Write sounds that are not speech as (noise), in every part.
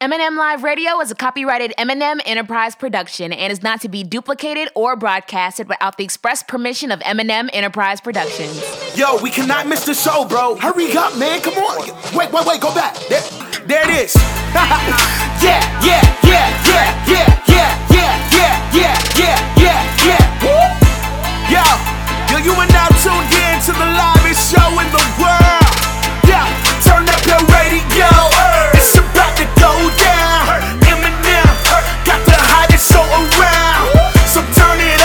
M&M Live Radio is a copyrighted M&M Enterprise production and is not to be duplicated or broadcasted without the express permission of M&M Enterprise Productions. Yo, we cannot miss the show, bro. Hurry up, man. Come on. Wait, wait, wait. Go back. There, there it is. yeah, yeah, yeah, yeah, yeah, yeah, yeah, yeah, yeah, yeah, yeah, yeah. Yo, yo, you are now tuned in to the livest show in the world. Yeah, turn up your radio. It's about to go around. So turn it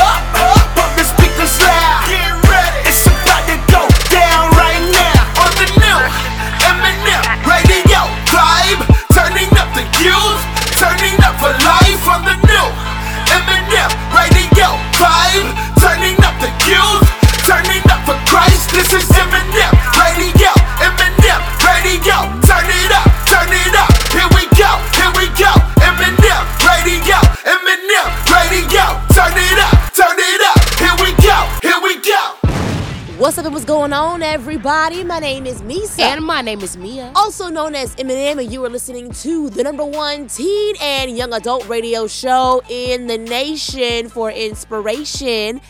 What's up and what's going on, everybody? My name is Meesa. And my name is Meah. also known as M&M, and you are listening to the number one teen and young adult radio show in the nation for inspiration.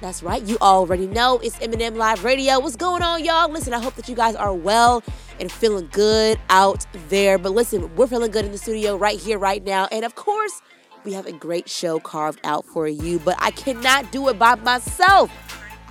That's right, you already know it's M&M Live Radio. What's going on, y'all? Listen, I hope that you guys are well and feeling good out there. But listen, we're feeling good in the studio right here, right now. And of course, we have a great show carved out for you, but I cannot do it by myself.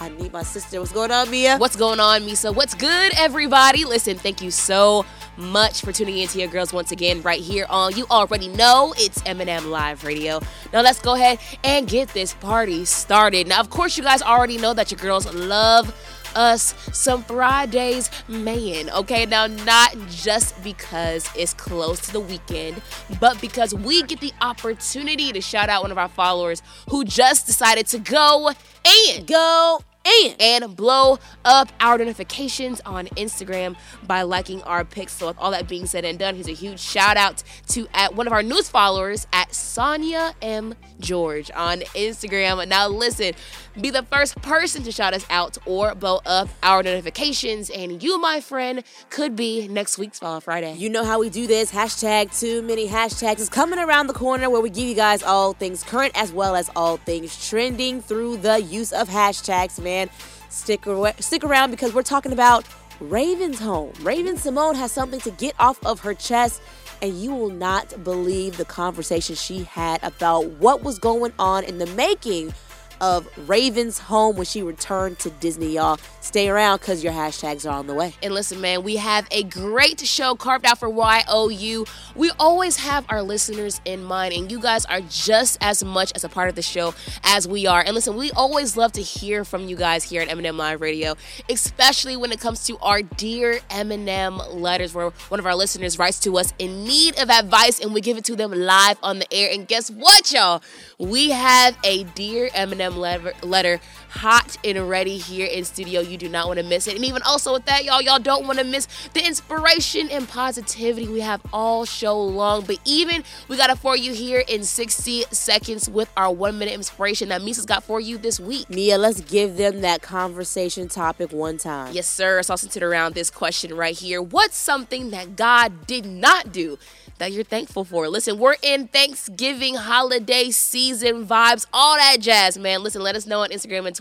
I need my sister. What's going on, Meah? What's going on, Meesa? What's good, everybody? Listen, thank you so much for tuning in to your girls once again right here on You Already Know It's M&M Live Radio. Now let's go ahead and get this party started. Now, of course, you guys already know that your girls love us some Fridays, man. Okay, now not just because it's close to the weekend, but because we get the opportunity to shout out one of our followers who just decided to go and Go in. and blow up our notifications on Instagram by liking our pics. So, with all that being said and done, here's a huge shout out to at one of our newest followers at Sonia M George on Instagram. Now, listen, be the first person to shout us out or blow up our notifications, and you, my friend, could be next week's Fall Friday. You know how we do this. Hashtag too many hashtags is coming around the corner where we give you guys all things current as well as all things trending through the use of hashtags, man. Stick, ar- stick around because we're talking about Raven's home. Raven Symone has something to get off of her chest, and you will not believe the conversation she had about what was going on in the making of Raven's home when she returned to Disney, y'all. Stay around because your hashtags are on the way. And listen, man, we have a great show carved out for YOU. We always have our listeners in mind, and you guys are just as much as a part of the show as we are. And listen, we always love to hear from you guys here at M&M Live Radio, especially when it comes to our Dear M&M letters, where one of our listeners writes to us in need of advice, and we give it to them live on the air. And guess what, y'all? We have a Dear M&M letter hot and ready here in studio. You do not want to miss it. And even also with that, y'all, y'all don't want to miss the inspiration and positivity we have all show long. But even we got it for you here in 60 seconds with our one minute inspiration that Meesa's got for you this week. Meah, let's give them that conversation topic one time. Yes, sir. It's all centered around this question right here. What's something that God did not do that you're thankful for? Listen, we're in Thanksgiving holiday season vibes, all that jazz, man. Listen, let us know on Instagram and Twitter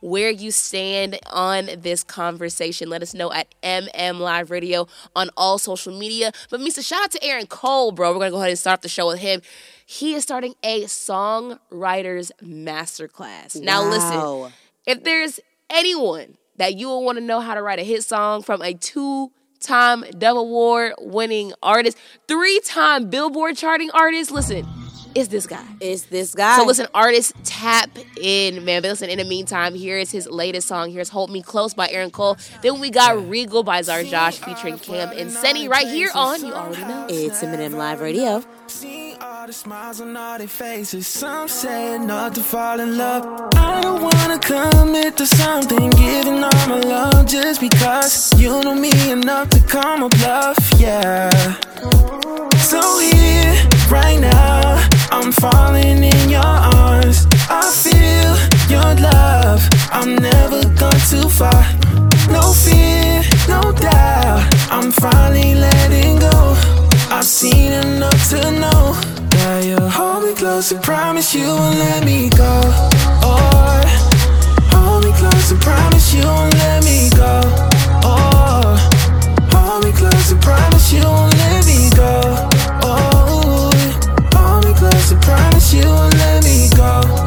where you stand on this conversation. Let us know at MM Live Radio on all social media. But Meesa, shout out to Aaron Cole, bro. We're gonna go ahead and start off the show with him. He is starting a songwriters masterclass. Now, listen, if there's anyone that you will want to know how to write a hit song from a two time Dove Award winning artist, three time Billboard charting artist, listen, it's this guy. It's this guy. So listen, artists tap in, man. But listen, in the meantime, here is his latest song. Here's Hold Me Close by Aaron Cole. Then we got Regal by Zar Josh featuring Cam and Senny right here on You Already Know. It's M&M Live Radio. See all the smiles on all their faces. Some say not to fall in love. I don't wanna commit to something, giving all my love just because you know me enough to call my bluff. Yeah. So here, right now, I'm falling in your arms. I feel your love. I'm never gone too far. No fear, no doubt. I'm finally letting go. I've seen enough to know that you'll hold me close and promise you won't let me go. Or hold me close and promise you won't let me go. Or hold me close and promise you won't let me go. Oh, hold me close and promise you won't let me go.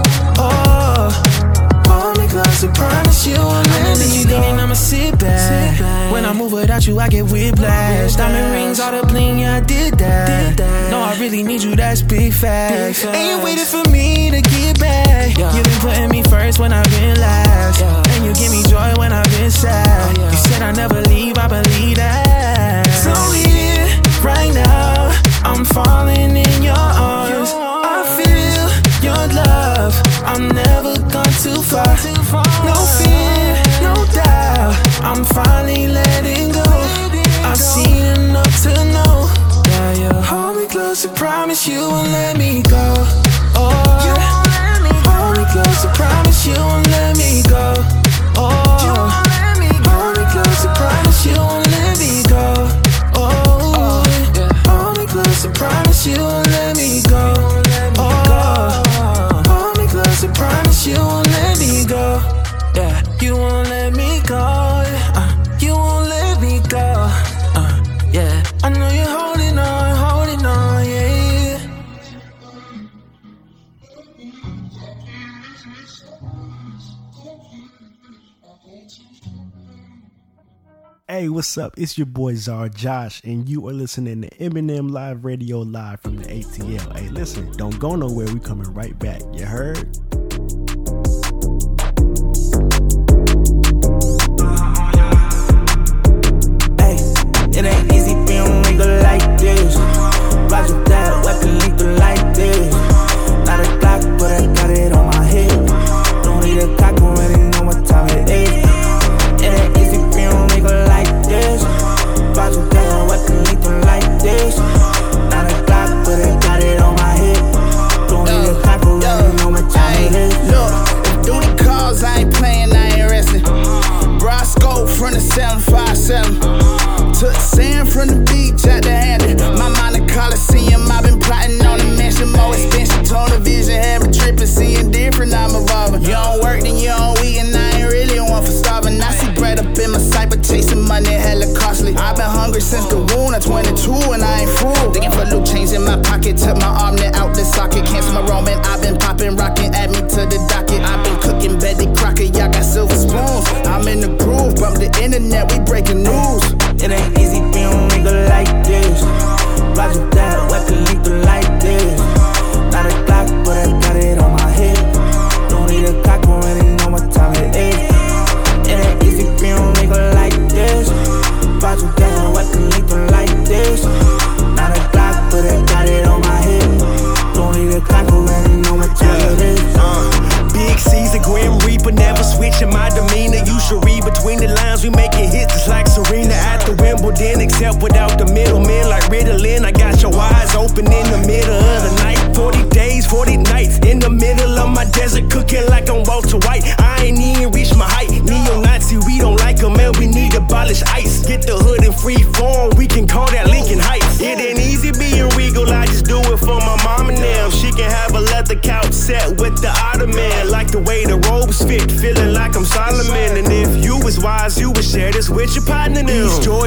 Hold me close and promise you won't let you go. I'ma sit back. When I move without you, I get whiplash. Diamond rings, all the bling, yeah, I did that. No, I really need you, that's big facts. And you waited for me to get back. You've been putting me first when I've been last. And you give me what's up? It's your boy Czar Josh, and you are listening to M&M Live Radio live from the ATL. Hey, listen, don't go nowhere. We coming right back. You heard? Hey, it ain't easy being nigga like this. Roger that, weapon lethal like this. Not a Glock, but I got 757. Took sand from the beach at the Hampton. My mind a Coliseum,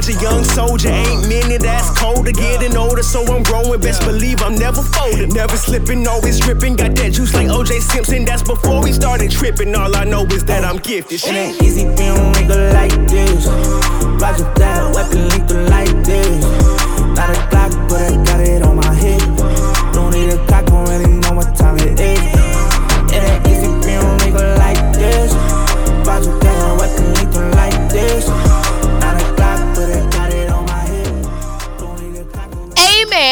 East young soldier, ain't many that's colder. Getting older, so I'm growing. Best believe I'm never folding. Never slipping, always dripping. Got that juice like OJ Simpson. That's before we started tripping. All I know is that I'm gifted. It ain't easy being a nigga like this. Roger that, weapon lethal like this. Not a Glock,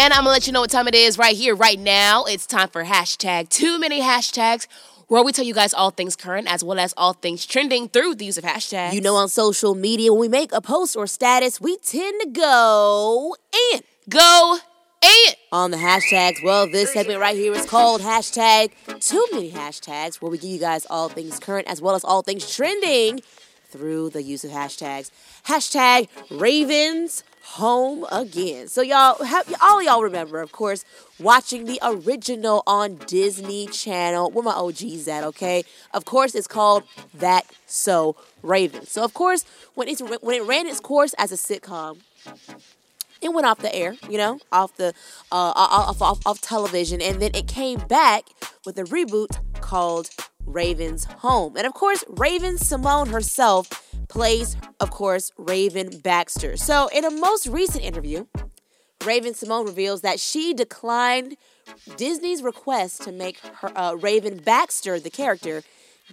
Amen. I'm gonna let you know what time it is right here, right now. It's time for hashtag too many hashtags, where we tell you guys all things current as well as all things trending through the use of hashtags. You know, on social media, when we make a post or status, we tend to go and go and on the hashtags. Well, this segment right here is called hashtag too many hashtags, where we give you guys all things current as well as all things trending through the use of hashtags. Hashtag Ravens home again. So y'all have all y'all remember, of course, watching the original on Disney Channel. Where my OGs at, okay? Of course, it's called That So Raven. So of course, when it's when it ran its course as a sitcom, it went off the air, you know, off the uh, off, off, off television, and then it came back with a reboot called Raven's Home. And of course, Raven Symone herself plays, of course, Raven Baxter. So, in a most recent interview, Raven Symone reveals that she declined Disney's request to make her uh, Raven Baxter, the character,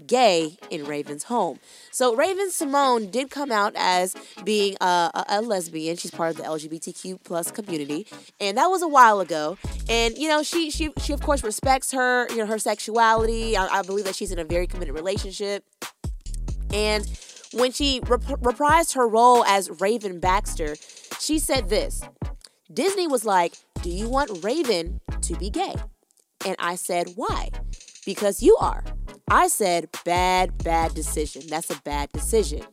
gay in Raven's home. So Raven Symone did come out as being a, a, a, lesbian. She's part of the LGBTQ plus community, and that was a while ago. And you know, she she she of course respects her you know her sexuality. I, I believe that she's in a very committed relationship, and when she rep- reprised her role as Raven Baxter, she said this. Disney was like, "Do you want Raven to be gay?" And I said, "Why?" Because you are. I said, bad, bad decision. That's a bad decision.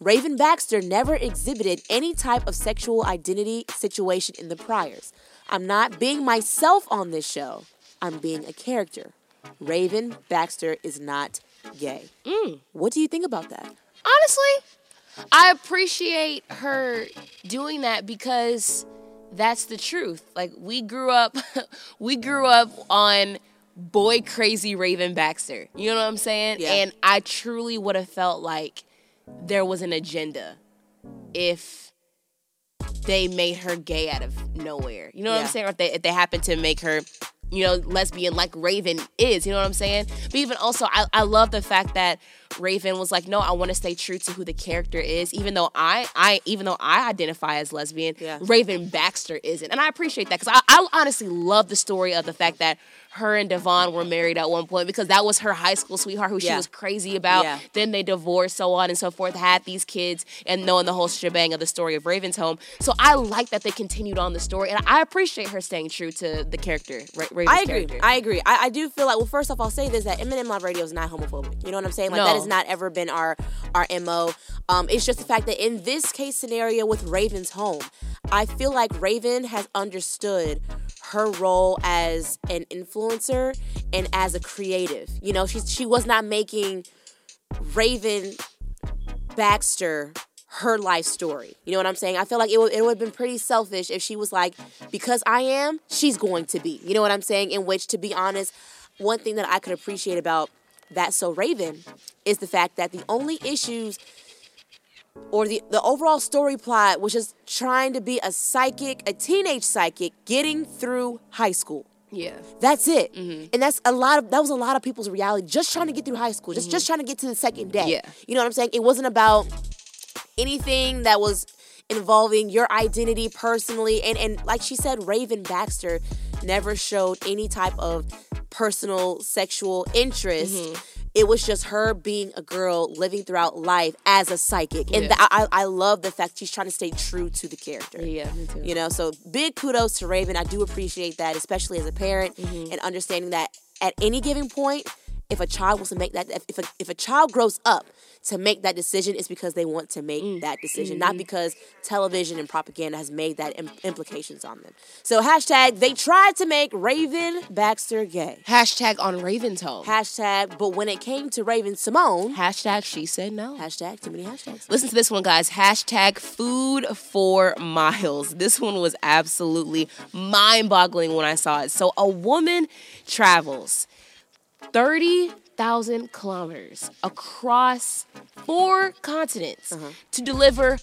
Raven Baxter never exhibited any type of sexual identity situation in the priors. I'm not being myself on this show, I'm being a character. Raven Baxter is not gay. Mm. What do you think about that? Honestly, I appreciate her doing that because that's the truth. Like we grew up (laughs) we grew up on boy crazy Raven Baxter. You know what I'm saying? Yeah. And I truly would have felt like there was an agenda if they made her gay out of nowhere. You know what Yeah. I'm saying? Or if they, if they happened to make her, you know, lesbian like Raven is. You know what I'm saying? But even also, I, I love the fact that Raven was like, no, I want to stay true to who the character is, even though I, I, even though I identify as lesbian. Yeah. Raven Baxter isn't, and I appreciate that because I, I honestly love the story of the fact that her and Devon were married at one point because that was her high school sweetheart who she was crazy about. Yeah. Then they divorced, so on and so forth, had these kids, and knowing the whole shebang of the story of Raven's home. So I like that they continued on the story, and I appreciate her staying true to the character, Ra- Raven's I agree. character. I agree. I, I do feel like well, first off, I'll say this: that M&M Live Radio is not homophobic. You know what I'm saying? Like that has not ever been our our mo. Um, it's just the fact that in this case scenario with Raven's home, I feel like Raven has understood her role as an influencer and as a creative. You know, she she was not making Raven Baxter her life story. You know what I'm saying? I feel like it would, it would have been pretty selfish if she was like, because I am, she's going to be. You know what I'm saying? In which, to be honest, one thing that I could appreciate about that so Raven is the fact that the only issues or the, the overall story plot was just trying to be a psychic, a teenage psychic getting through high school. yeah. That's it. Mm-hmm. And that's a lot of that was a lot of people's reality just trying to get through high school, just mm-hmm. just trying to get to the second day. Yeah. You know what I'm saying? It wasn't about anything that was involving your identity personally and and like she said Raven Baxter never showed any type of personal sexual interest. Mm-hmm. It was just her being a girl living throughout life as a psychic. And Yeah. th- I, I love the fact she's trying to stay true to the character. Yeah, me too. You know, so big kudos to Raven. I do appreciate that, especially as a parent Mm-hmm. and understanding that at any given point, if a child wants to make that, if a, if a child grows up to make that decision, it's because they want to make Mm. that decision, Mm-hmm. not because television and propaganda has made that Im- implications on them. So hashtag they tried to make Raven Baxter gay. Hashtag on Raven's home. Hashtag, but when it came to Raven Symone, Hashtag she said no. hashtag too many hashtags. Listen to this one, guys. Hashtag food for miles. This one was absolutely mind boggling when I saw it. So, a woman travels 30,000 kilometers across four continents uh-huh. to deliver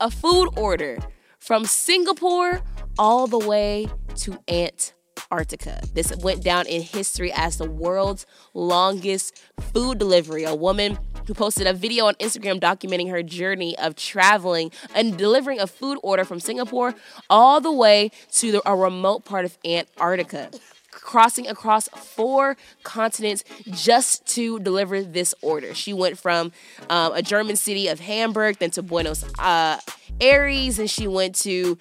a food order from Singapore all the way to Antarctica. This went down in history as the world's longest food delivery. A woman who posted a video on Instagram documenting her journey of traveling and delivering a food order from Singapore all the way to the, a remote part of Antarctica crossing across four continents just to deliver this order. She went from um, a German city of Hamburg, then to Buenos uh, Aires, and she went to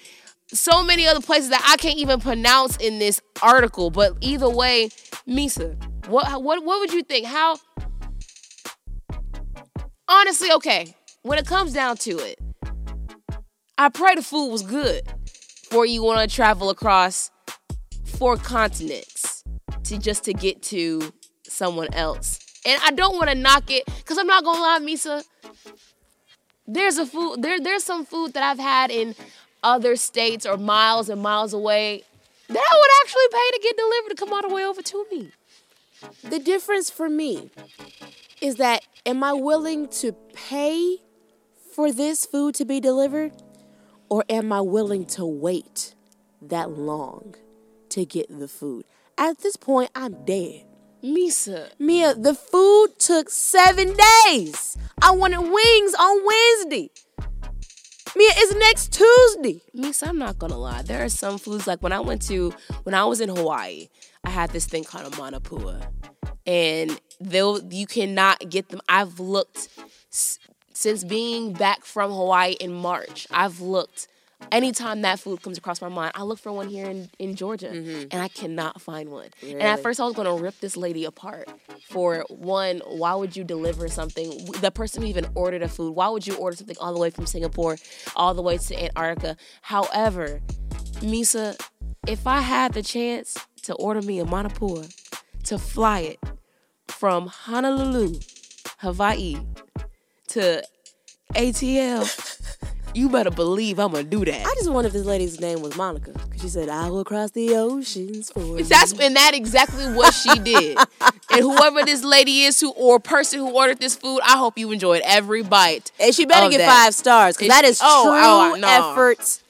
so many other places that I can't even pronounce in this article. But either way, Meesa, what what what would you think? How honestly, okay, when it comes down to it, I pray the food was good before you want to travel across four continents to just to get to someone else. And I don't want to knock it because I'm not gonna lie, Meesa. There's a food there. There's some food that I've had in other states or miles and miles away that I would actually pay to get delivered to come all the way over to me. The difference for me is that am I willing to pay for this food to be delivered or am I willing to wait that long to get the food? At this point, I'm dead. Meesa, Meah, the food took seven days. I wanted wings on Wednesday. Meah, it's next Tuesday. Meesa, I'm not gonna lie. There are some foods like when I went to when I was in Hawaii, I had this thing called a manapua, and they'll you cannot get them. I've looked since being back from Hawaii in March. I've looked. Anytime that food comes across my mind, I look for one here in, in Georgia, mm-hmm. and I cannot find one. And at first, I was gonna rip this lady apart for one. Why would you deliver something? The person who even ordered a food. Why would you order something all the way from Singapore, all the way to Antarctica? However, Meesa, if I had the chance to order me a manapua, to fly it from Honolulu, Hawaii, to ATL, you better believe I'm gonna do that. I just wonder if this lady's name was Monica. Because she said, I will cross the oceans for you. That's and that exactly what she (laughs) did. and whoever this lady is who or person who ordered this food, I hope you enjoyed every bite. And she better of get that. five stars. Because It's- that is oh, true oh, oh, no. effort.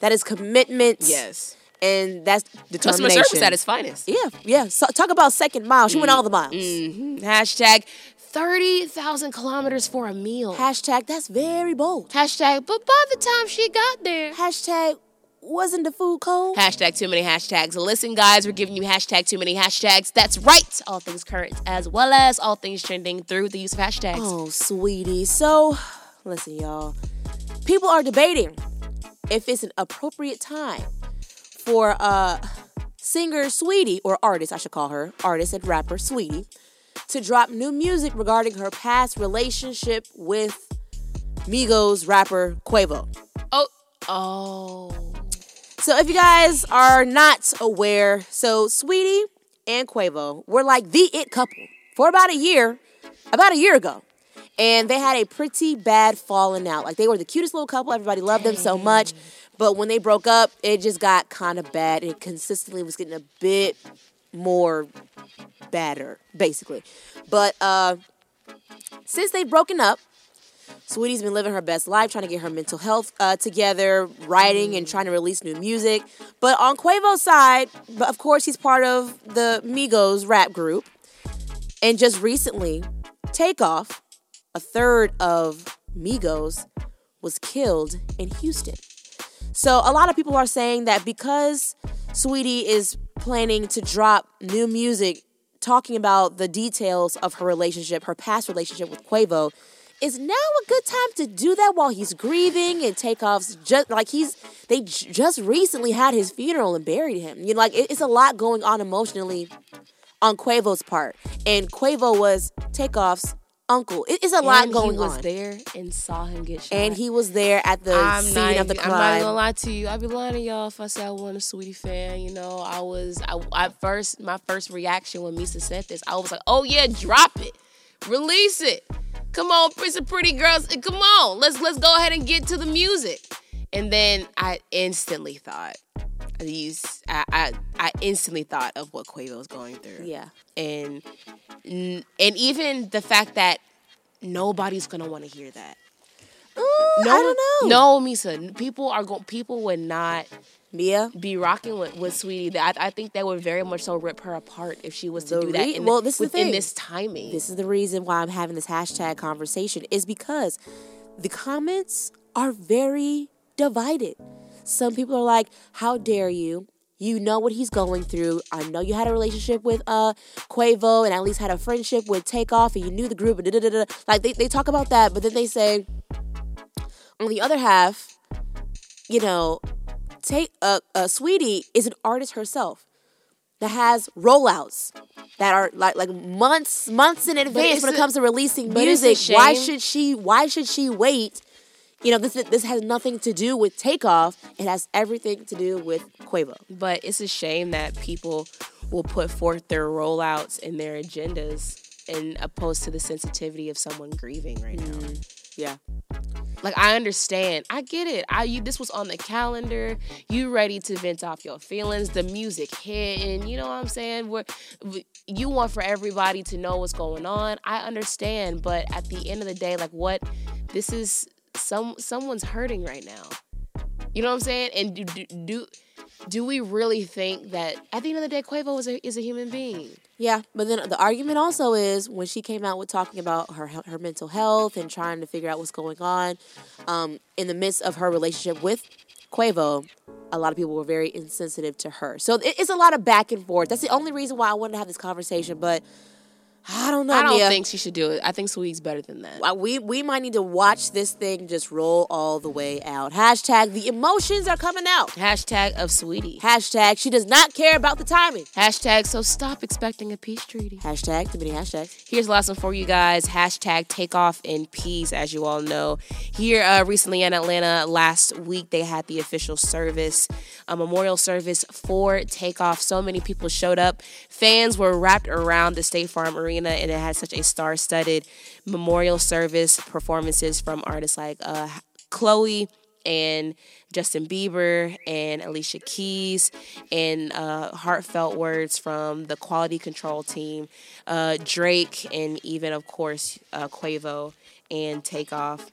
That is commitment. Yes. And that's the Customer determination. service at its finest. Yeah, yeah. So, talk about second mile. She went mm. all the miles. Mm-hmm. Hashtag 30,000 kilometers for a meal. Hashtag, that's very bold. Hashtag, but by the time she got there. Hashtag, wasn't the food cold? Hashtag too many hashtags. Listen, guys, we're giving you hashtag too many hashtags. That's right. All things current as well as all things trending through the use of hashtags. Oh, sweetie. So, listen, y'all. People are debating if it's an appropriate time for uh singer Saweetie, or artist, I should call her, artist and rapper Saweetie, to drop new music regarding her past relationship with Migos rapper Quavo. Oh, oh. So if you guys are not aware, so Saweetie and Quavo were like the it couple for about a year, about a year ago. And they had a pretty bad falling out. Like they were the cutest little couple. Everybody loved them so much. But when they broke up, it just got kind of bad. It consistently was getting a bit more better, basically. But uh since they've broken up, Saweetie's been living her best life, trying to get her mental health uh, together, writing and trying to release new music. But on Quavo's side, of course, he's part of the Migos rap group. And just recently, Takeoff, a third of Migos, was killed in Houston. So a lot of people are saying that because Saweetie is planning to drop new music talking about the details of her relationship, her past relationship with Quavo, is now a good time to do that while he's grieving and Takeoff's just like he's they j- just recently had his funeral and buried him. You know, like it- it's a lot going on emotionally on Quavo's part, and Quavo was Takeoff's uncle. It's a lot And going he was on. there and saw him get shot. And he was there at the I'm scene not, of the crime. I'm not gonna lie to you. I'd be lying to y'all if I said I wasn't a Saweetie fan. You know, I was. I, at first, my first reaction when Meesa said this, I was like, "Oh yeah, drop it, release it. Come on, Prince of Pretty Girls. Come on, let's let's go ahead and get to the music." And then I instantly thought these. I I, I instantly thought of what Quavo was going through. yeah. and and even the fact that nobody's gonna want to hear that. Ooh, I don't know. No, Meesa. People are going. People would not Meah. be rocking with, with Saweetie. I, I think that would very much so rip her apart if she was to The do that. re- in, well, this is the within this timing. This is the reason why I'm having this hashtag conversation is because the comments are very divided. Some people are like, "How dare you? You know what he's going through. I know you had a relationship with uh Quavo and at least had a friendship with Takeoff and you knew the group." And da, da, da, da. Like they, they talk about that, but then they say on the other half, you know, take uh, uh Saweetie is an artist herself that has rollouts that are like like months months in advance when it comes to releasing but it's a music. Why should she why should she wait you know, this this has nothing to do with takeoff. It has everything to do with Quavo. But it's a shame that people will put forth their rollouts and their agendas and opposed to the sensitivity of someone grieving right now. Mm-hmm. Yeah. Like I understand. I get it. I you this was on the calendar. You ready to vent off your feelings. The music hitting. You know what I'm saying? Where you want for everybody to know what's going on. I understand, but at the end of the day, like what this is some someone's hurting right now. You know what I'm saying? And do do do, do we really think that at the end of the day, Quavo is a is a human being? Yeah, but then the argument also is when she came out with talking about her her mental health and trying to figure out what's going on, um, in the midst of her relationship with Quavo, a lot of people were very insensitive to her. So it's a lot of back and forth. That's the only reason why I wanted to have this conversation. But I don't know. I don't Meah. think she should do it. I think Sweet's better than that. We we might need to watch this thing just roll all the way out. Hashtag the emotions are coming out. Hashtag of Saweetie. Hashtag she does not care about the timing. Hashtag so stop expecting a peace treaty. Hashtag too many hashtags. Here's last one for you guys. Hashtag takeoff in peace, as you all know. Here uh, recently in Atlanta, last week, they had the official service, a memorial service for takeoff. So many people showed up. Fans were wrapped around the State Farm Arena, and it had such a star studded memorial service performances from artists like uh, Chloe and Justin Bieber and Alicia Keys, and uh, heartfelt words from the quality control team, uh, Drake, and even, of course, uh, Quavo and Takeoff.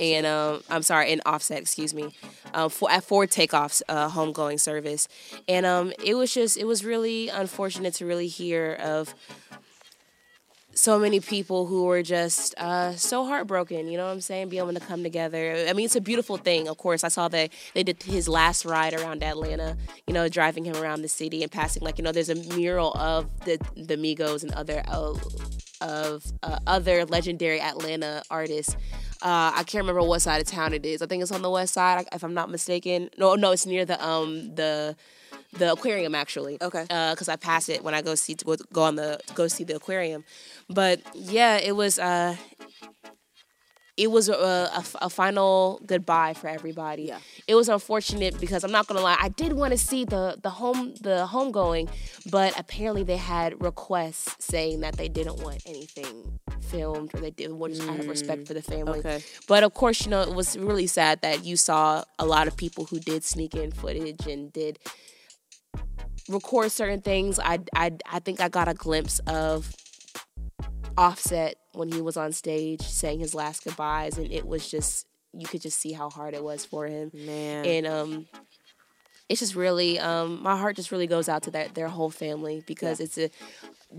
And um, I'm sorry, and Offset, excuse me, um, for at for Takeoff's uh, homegoing service, and um, it was just it was really unfortunate to really hear of so many people who were just uh, so heartbroken, you know what I'm saying? Be able to come together. I mean, it's a beautiful thing. Of course, I saw that they did his last ride around Atlanta, you know, driving him around the city and passing, like, you know, there's a mural of the, the Migos and other, uh, of uh, other legendary Atlanta artists. Uh, I can't remember what side of town it is. I think it's on the west side, if I'm not mistaken. No, no, it's near the um the the aquarium actually. Okay. Because I pass it when I go see to go- go on the go see the aquarium, but yeah, it was uh it was a, a, a final goodbye for everybody. Yeah. It was unfortunate because I'm not gonna lie, I did want to see the the home the homegoing, but apparently they had requests saying that they didn't want anything filmed or they didn't want just out of respect for the family. Okay. But of course, you know, it was really sad that you saw a lot of people who did sneak in footage and did record certain things. I I I think I got a glimpse of Offset when he was on stage saying his last goodbyes, and it was just you could just see how hard it was for him. Man. And um, it's just really um, my heart just really goes out to that their whole family because it's a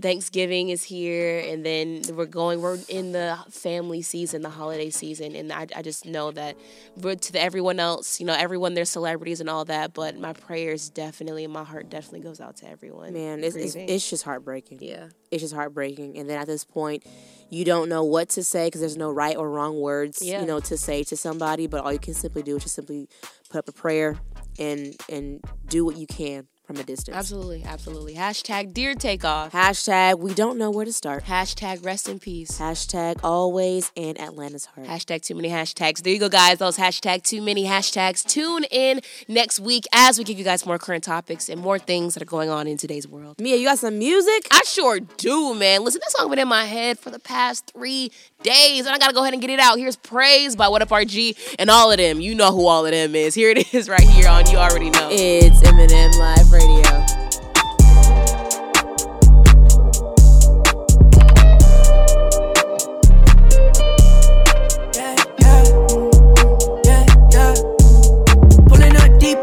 Thanksgiving is here, and then we're going. We're in the family season, the holiday season, and I, I just know that we're to the, everyone else, you know, everyone, their celebrities and all that. But my prayers definitely, my heart definitely goes out to everyone. Man, it's, it's, it's just heartbreaking. yeah, It's just heartbreaking. And then at this point, you don't know what to say because there's no right or wrong words, Yeah. you know, to say to somebody. But all you can simply do is just simply put up a prayer and and do what you can from a distance. absolutely, absolutely. Hashtag dear takeoff. Hashtag we don't know where to start. Hashtag rest in peace. Hashtag always in Atlanta's heart. Hashtag too many hashtags. There you go, guys. Those hashtag too many hashtags. Tune in next week as we give you guys more current topics and more things that are going on in today's world. Meah, you got some music? I sure do, man. Listen, that song been in my head for the past three days, and I gotta go ahead and get it out. Here's Praise by What Up RG and all of them. You know who all of them is. Here it is right here on You Already Know. It's M&M Live Radio.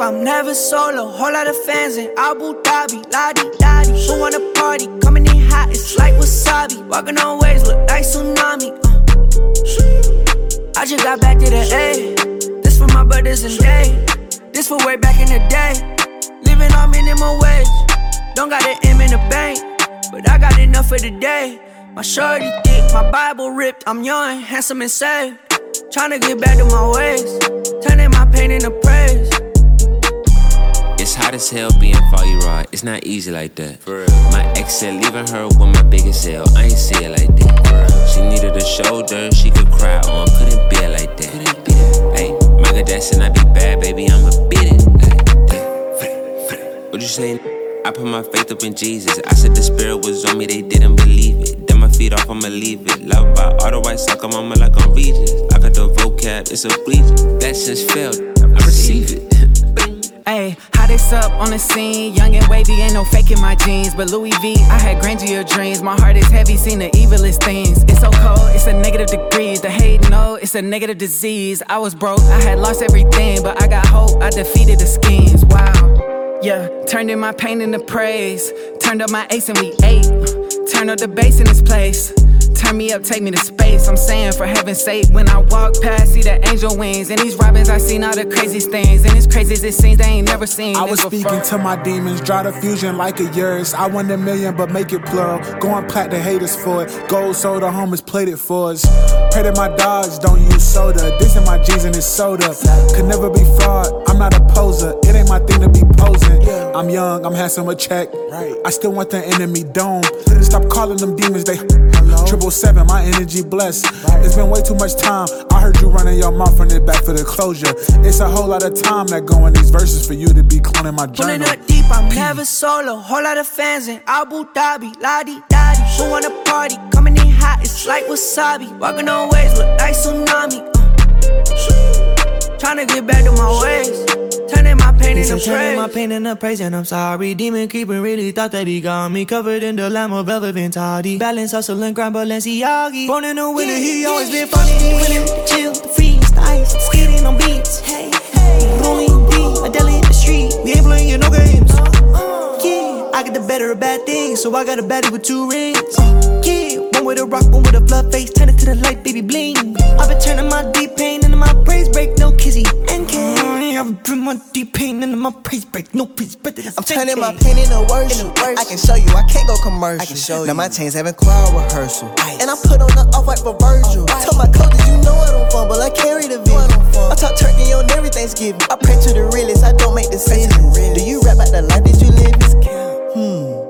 I'm never solo. Whole lot of fans in Abu Dhabi, la di da di. Who wanna party? Coming in hot, it's like wasabi. Walking on waves, look like tsunami. Uh. I just got back to the A. This for my brothers and they. This for way back in the day. Living on minimum wage. Don't got an M in the bank, but I got enough for the day. My shorty thick, my Bible ripped. I'm young, handsome, and saved. Tryna get back to my ways. Turning my pain into praise. It's hot as hell being foggy rod. It's not easy like that. For real. My ex said leaving her with my biggest i ain't see it like that. For real. She needed a shoulder she could cry on. Couldn't be like that. Couldn't be that. Hey, Michael Jackson, I be bad, baby, I'ma beat it. What you saying? I put my faith up in Jesus. I said the spirit was on me, they didn't believe it. Then my feet off, I'ma leave it. Love by all the white soccer mama like I'm Regis. I got the vocab, it's a bleach. That since failed, I receive it. (laughs) Ayy, hottest up on the scene. Young and wavy, ain't no faking my jeans. But Louis V, I had grandeur dreams. My heart is heavy, seen the evilest things. It's so cold, it's a negative degree. The hate, no, it's a negative disease. I was broke, I had lost everything. But I got hope, I defeated the schemes. Wow. Yeah, turned in my pain into praise. Turned up my ace and we ate. Turned up the bass in this place. Turn me up, take me to space. I'm saying, for heaven's sake, when I walk past, see the angel wings. And these robins, I seen all the craziest things. And it's crazy as it seems, they ain't never seen. I was speaking to my demons, draw the fusion like a yours. I want a million, but make it plural. Go and plat the haters for it. Gold soda, homies played it for us. Pray that my dogs don't use soda. This in my jeans and it's soda. Could never be fraud. I'm not a poser. It ain't my thing to be posing. I'm young, I'm handsome, a check. I still want the enemy dome. Stop calling them demons, they triple seven. My energy blessed. It's been way too much time. I heard you running your mouth on it back for the closure. It's a whole lot of time that go in these verses for you to be cloning my Pulling journal. up deep, I'm never solo. Whole lot of fans in Abu Dhabi, la di da di. Who wanna party? Coming in hot, it's like wasabi. Walking on waves, look like tsunami. Uh. Tryna get back to my ways. Pain said, turning my praise. pain into praise, and I'm sorry. Demon keeper really thought that he got me covered in the lamb of velvet tardy. Balance, hustle, and grind, Balenciaga. Born in the winter, he always been funny. To chill, the freeze, the ice, skating on beats. Hey, hey, rolling beat, a deli in the street. We ain't playing no games. Uh-uh. Yeah, I get the better of bad things, so I got a baddie with two rings. Yeah, one with a rock, one with a blood face, turn it to the light, baby bling. I've been turning my deep pain praise break, no kizzy and K. I've been my deep pain into my praise break, no peace, break. I'm turning my pain into worship. I can show you, I can't go commercial. I can show you. Now my chains having choir rehearsal. And I put on the off white for Virgil. Tell my coaches, you know I don't fumble. I carry the vision. I talk turkey on every Thanksgiving. I pray to the realest, I don't make decisions. Do you rap about the life that you live? Hmm.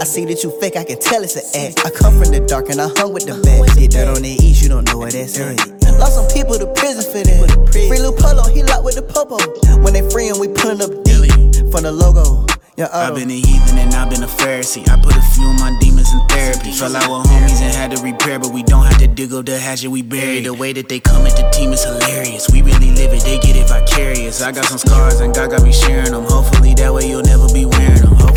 I see that you fake, I can tell it's an act. I come from the dark and I hung with the best. Did dirt on the east, you don't know what that's at. Lost some people to prison for that. Free Lil Polo, he locked with the popo. When they free him, we putting up deep for the logo. Yeah, I've been a heathen and I've been a Pharisee. I put a few of my demons in therapy. Fell out with homies and had to repair, but we don't have to dig up the hatchet we buried. The way that they come at the team is hilarious. We really live it, they get it vicarious. I got some scars and God got me sharing them. Hopefully that way you'll never be wearing them.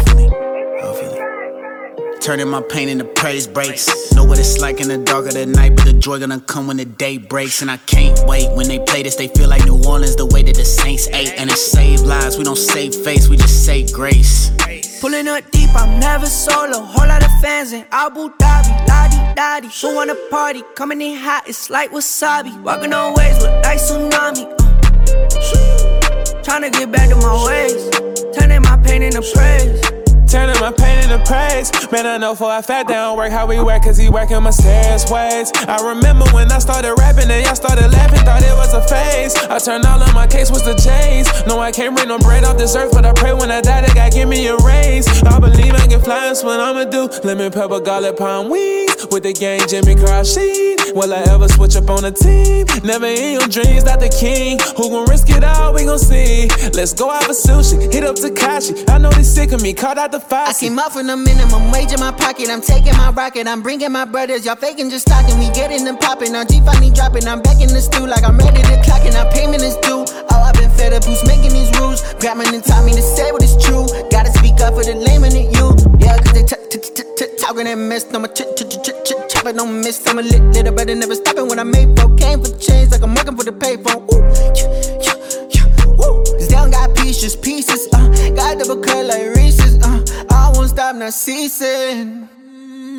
Turning my pain into praise breaks. Know what it's like in the dark of the night, but the joy gonna come when the day breaks. And I can't wait when they play this. They feel like New Orleans, the way that the Saints ate. And it saved lives. We don't save face, we just say grace. Pulling up deep, I'm never solo. Whole lot of fans in Abu Dhabi, la di da di. Who wanna party? Coming in hot, it's like wasabi. Walking on waves, look like tsunami. Uh. Tryna get back to my ways. Turning my pain into praise. Turning my pain into praise. Man, I know for a fact they don't work how we work, cause he working mysterious ways. I remember when I started rapping and y'all started laughing, thought it was a phase. I turned all of my case was the J's. No, I can't bring no bread off this earth, but I pray when I die, they God give me a raise. I believe I can fly, that's what I'ma do. Lemon pepper, garlic, palm wings. With the gang, Jimmy Cross. Will I ever switch up on a team? Never in your dreams, not the king. Who gon' risk it all? We gon' see. Let's go out for sushi. Hit up Takashi. I know they sick of me. Caught out the fire. I came out from the minimum wage in my pocket. I'm taking my rocket. I'm bringing my brothers. Y'all faking just talking. We getting them popping. Our G finally dropping. I'm back in the stew like I'm ready to clock and our payment is due. Oh, I've been fed up. Who's making these rules? Grabbing and taught me to say what is true. Gotta speak up for the lame and the you. Yeah, cause they talking and mess. I'm a ch ch ch miss. I'm a lit little brother, never stopping when I made bro. Came for change like I'm working for the payphone. Ooh, yeah, yeah, yeah, woo. Cause they don't got peace, just pieces. Uh, got double cut like Reese's. Uh, I won't stop, not ceasing.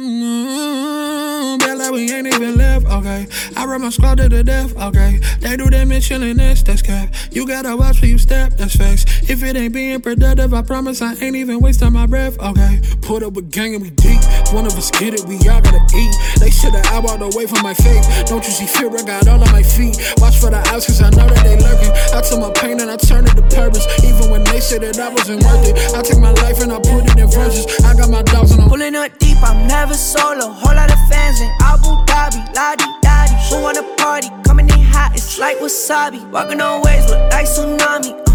Mm, bad like we ain't even left, okay. I run my squad to the death, okay. They do that mission and this, that's cap. You gotta watch where you step, that's facts. If it ain't being productive, I promise I ain't even wasting my breath, okay. Put up a gang and we deep. One of us get it, we all gotta eat. They should've eyeballed away from my fate. Don't you see fear? I got all on my feet. Watch for the outs, cause I know that they lurking. I took my pain and I turned it to purpose. Even when they said that I wasn't worth it. I take my life and I put it in verses. I got my dogs and I'm Pulling up deep, I'm never solo. Whole lot of fans in Abu Dhabi, la di da di. Who wanna party? Coming in hot, it's like wasabi. Walking on waves, look like tsunami. Uh.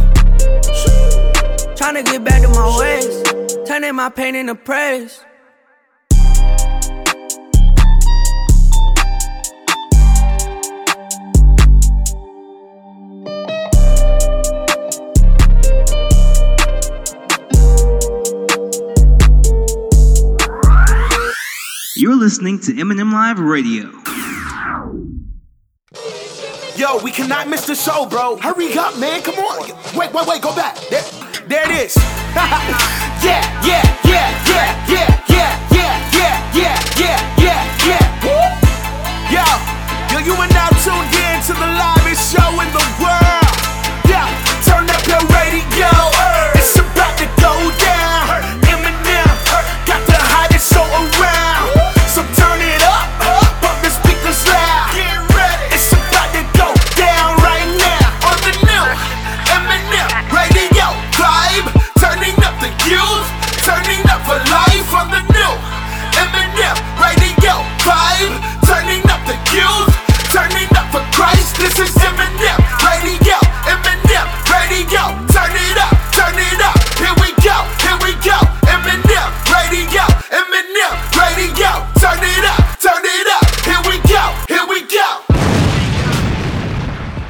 to get back to my ways. Turning my pain into praise. Listening to M&M Live Radio. Yo, we cannot miss the show, bro. Hurry up, man. Come on. Wait, wait, wait. Go back. There, there it is. yeah, yeah, yeah, yeah, yeah, yeah, yeah, yeah, yeah, yeah, yeah, yeah. Yo, yo, you are now tuned in to the livest show in the world. Yeah, turn up your radio.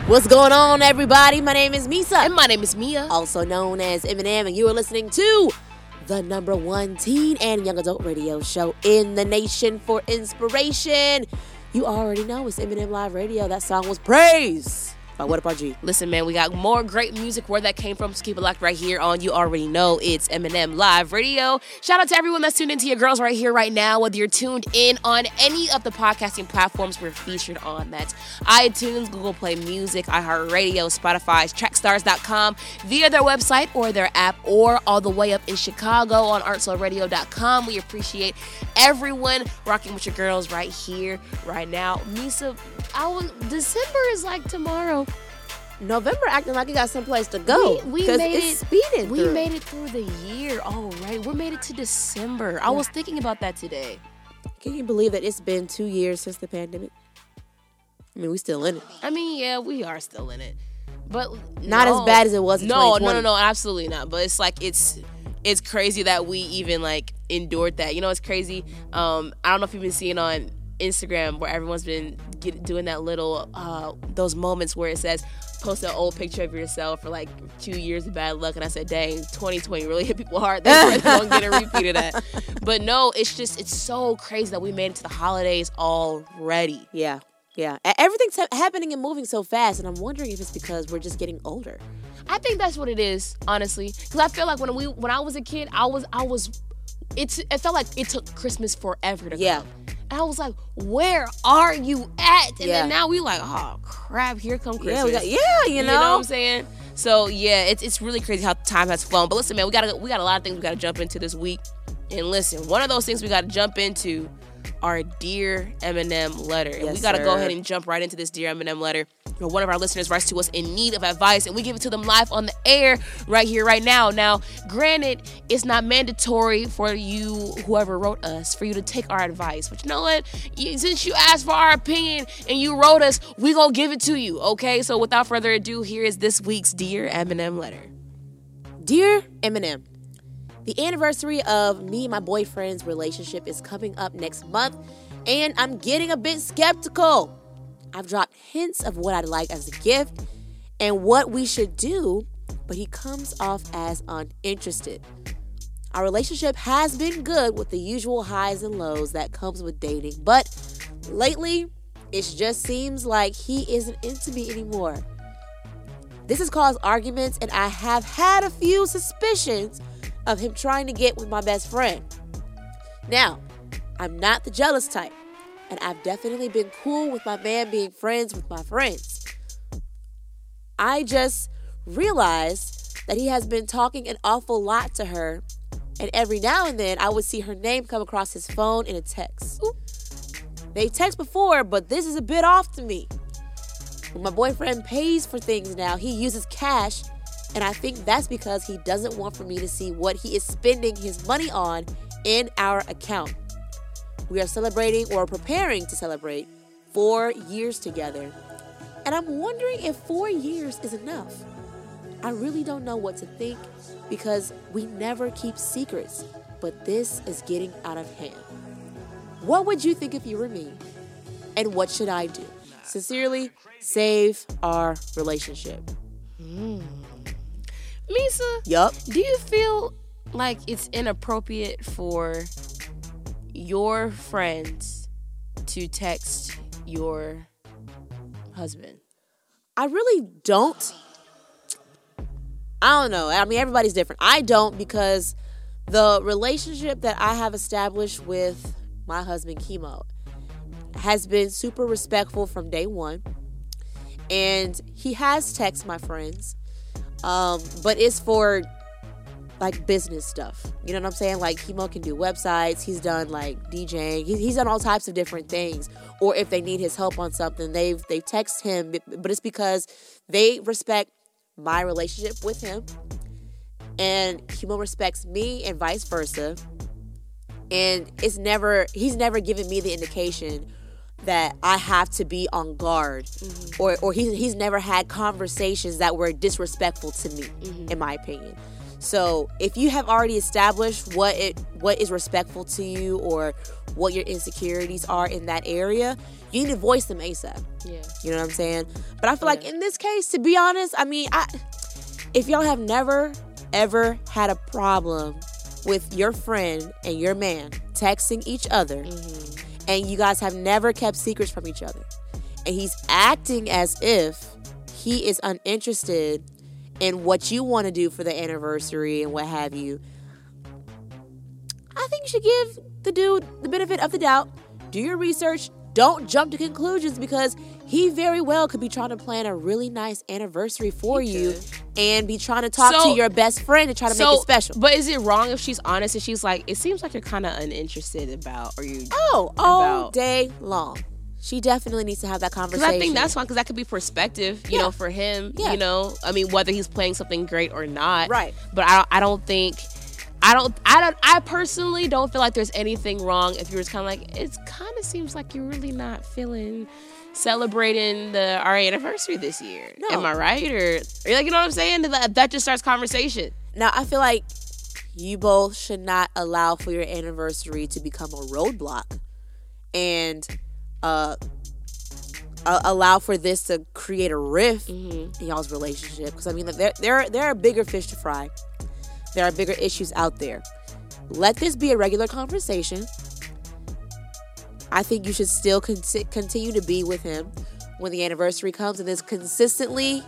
What's going on, everybody? My name is Meesa. And my name is Meah. Also known as M&M, and you are listening to the number one teen and young adult radio show in the nation for inspiration. You already know it's M&M Live Radio. That song was Praise by What Up RG. Listen, man, we got more great music. Where that came from, so keep it locked right here on You Already Know It's M&M Live Radio. Shout out to everyone that's tuned into your girls right here, right now. Whether you're tuned in on any of the podcasting platforms we're featured on, that's iTunes, Google Play Music, iHeartRadio, Spotify, TrackStars.com, via their website or their app, or all the way up in Chicago on ArtSoulRadio.com. We appreciate everyone rocking with your girls right here, right now. Meesa, I was December is like tomorrow. November acting like you got someplace to go. We, we made it. speeding. we through. made it through the year already. We made it to December. I was thinking about that today. Can you believe that it's been two years since the pandemic? I mean, we still in it. I mean, yeah, we are still in it, but Not as bad as it was in No, no, no, 2020. no, absolutely not. But it's like it's it's crazy that we even like endured that. You know, it's crazy. Um, I don't know if you've been seeing on Instagram where everyone's been get, doing that little uh those moments where it says post an old picture of yourself for like two years of bad luck and I said dang 2020 really hit people hard that's (laughs) why they don't get a repeat of that (laughs) but no it's just it's so crazy that we made it to the holidays already Yeah, yeah. Everything's ha- happening and moving so fast, and I'm wondering if it's because we're just getting older. I think that's what it is, honestly. Because I feel like when we when I was a kid, I was I was it's it felt like it took Christmas forever to Yeah. come. And I was like, where are you at? And Yeah. then now we like, oh crap, here come Christmas. Yeah, we got- yeah, you You know? know what I'm saying? So yeah, it's it's really crazy how time has flown. But listen, man, we gotta we got a lot of things we gotta jump into this week. And listen, one of those things we gotta jump into our Dear M&M letter. And we gotta go ahead and jump right into this Dear M&M letter. Where one of our listeners writes to us in need of advice, and we give it to them live on the air right here, right now. Now, granted, it's not mandatory for you, whoever wrote us, for you to take our advice. But you know what? You- Since you asked for our opinion and you wrote us, we gonna give it to you, okay? So without further ado, here is this week's Dear M&M letter. Dear M&M, the anniversary of me and my boyfriend's relationship is coming up next month, and I'm getting a bit skeptical. I've dropped hints of what I'd like as a gift and what we should do, but he comes off as uninterested. Our relationship has been good with the usual highs and lows that comes with dating, but lately it just seems like he isn't into me anymore. This has caused arguments, and I have had a few suspicions of him trying to get with my best friend. Now, I'm not the jealous type, and I've definitely been cool with my man being friends with my friends. I just realized that he has been talking an awful lot to her, and every now and then I would see her name come across his phone in a text. They text before, but this is a bit off to me. When my boyfriend pays for things now, he uses cash, and I think that's because he doesn't want for me to see what he is spending his money on in our account. We are celebrating or preparing to celebrate four years together. And I'm wondering if four years is enough. I really don't know what to think because we never keep secrets, but this is getting out of hand. What would you think if you were me? And what should I do? Sincerely, save our relationship. Hmm. Meesa, Yup. do you feel like it's inappropriate for your friends to text your husband? I really don't. I don't know. I mean, everybody's different. I don't because the relationship that I have established with my husband, Kimo, has been super respectful from day one. And he has texted my friends, um, but it's for like business stuff. You know what I'm saying? Like Kimo can do websites. He's done like DJing. He's, done all types of different things. Or if they need his help on something, they've they text him. But it's because they respect my relationship with him, and Kimo respects me, and vice versa. And it's never he's never given me the indication that I have to be on guard, mm-hmm. or or he's he's never had conversations that were disrespectful to me, mm-hmm. in my opinion. So if you have already established what it what is respectful to you or what your insecurities are in that area, you need to voice them ASAP. Yeah. You know what I'm saying? But I feel like in this case, to be honest, I mean, I if y'all have never ever had a problem with your friend and your man texting each other, mm-hmm. And you guys have never kept secrets from each other, and he's acting as if he is uninterested in what you want to do for the anniversary and what have you, I think you should give the dude the benefit of the doubt. Do your research. Don't jump to conclusions because he very well could be trying to plan a really nice anniversary for you and be trying to talk So- to your best friend to try to make it special. But is it wrong if she's honest and she's like, it seems like you're kind of uninterested about, or you? Oh, all about- day long. She definitely needs to have that conversation. I think that's fine. Because that could be perspective, you Yeah. know, for him. Yeah. You know, I mean, whether he's playing something great or not. Right. But I don't. I don't think. I don't. I don't. I personally don't feel like there's anything wrong if you're just kind of like. It kind of seems like you're really not feeling celebrating the our anniversary this year. No. Am I right? Or, or like you know what I'm saying? That, that just starts conversation. Now, I feel like you both should not allow for your anniversary to become a roadblock and uh, a- allow for this to create a rift in y'all's relationship. Because, I mean, there, there, there are bigger fish to fry, there are bigger issues out there. Let this be a regular conversation. I think you should still con- continue to be with him when the anniversary comes and this consistently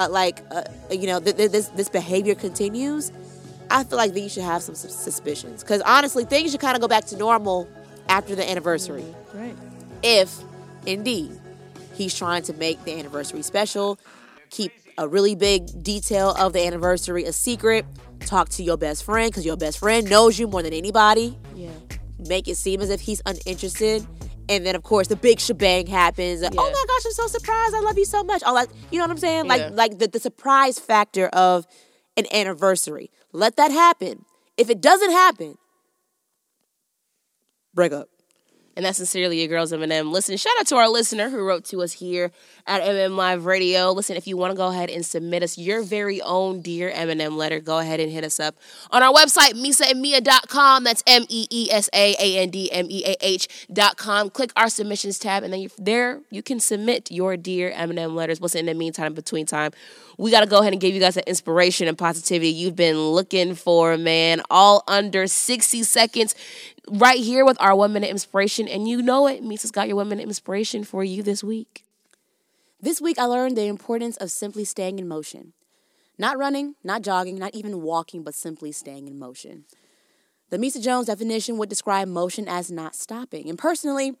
uh, like uh, you know th- th- this this behavior continues i feel like then you should have some suspicions because honestly things should kind of go back to normal after the anniversary Right. if indeed he's trying to make the anniversary special keep a really big detail of the anniversary a secret talk to your best friend because your best friend knows you more than anybody Yeah. Make it seem as if he's uninterested. And then of course the big shebang happens. Oh my gosh, I'm so surprised. I love you so much. All that you know what I'm saying? Yeah. Like like the, the surprise factor of an anniversary. Let that happen. If it doesn't happen, break up. And that's sincerely your girls M&M. Listen, shout out to our listener who wrote to us here at MM Live Radio. Listen, if you want to go ahead and submit us your very own Dear M&M letter, go ahead and hit us up on our website, meesaandmeah.com. That's E M-E-E-S-A-A-N-D-M-E-A-H dot com. Click our submissions tab, and then there you can submit your Dear M&M letters. Listen, in the meantime, between time, we got to go ahead and give you guys the inspiration and positivity you've been looking for, man. All under 60 seconds right here with our one minute inspiration. And you know it, Meesa's got your one minute inspiration for you this week. This week, I learned the importance of simply staying in motion. Not running, not jogging, not even walking, but simply staying in motion. The Meesa Jones definition would describe motion as not stopping. And personally,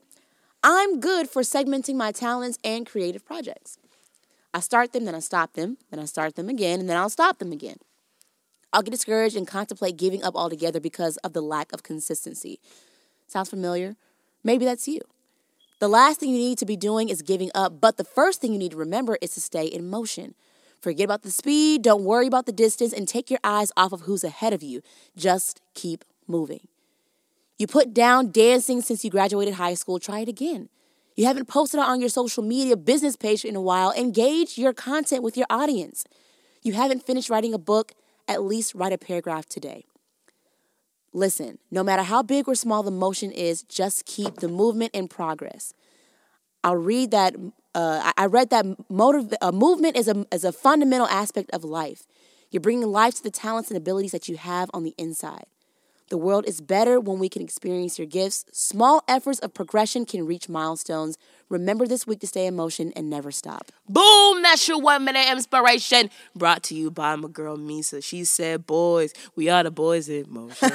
I'm good for segmenting my talents and creative projects. I start them, then I stop them, then I start them again, and then I'll stop them again. I'll get discouraged and contemplate giving up altogether because of the lack of consistency. Sounds familiar? Maybe that's you. The last thing you need to be doing is giving up, but the first thing you need to remember is to stay in motion. Forget about the speed, don't worry about the distance, and take your eyes off of who's ahead of you. Just keep moving. You put down dancing since you graduated high school, try it again. You haven't posted on your social media business page in a while. Engage your content with your audience. You haven't finished writing a book, at least write a paragraph today. Listen, no matter how big or small the motion is, just keep the movement in progress. I'll read that. Uh, I read that motiv- uh, movement is a, is a fundamental aspect of life. You're bringing life to the talents and abilities that you have on the inside. The world is better when we can experience your gifts. Small efforts of progression can reach milestones. Remember this week to stay in motion and never stop. Boom! That's your one minute inspiration brought to you by my girl Meesa. She said, Boys, we are the boys in motion.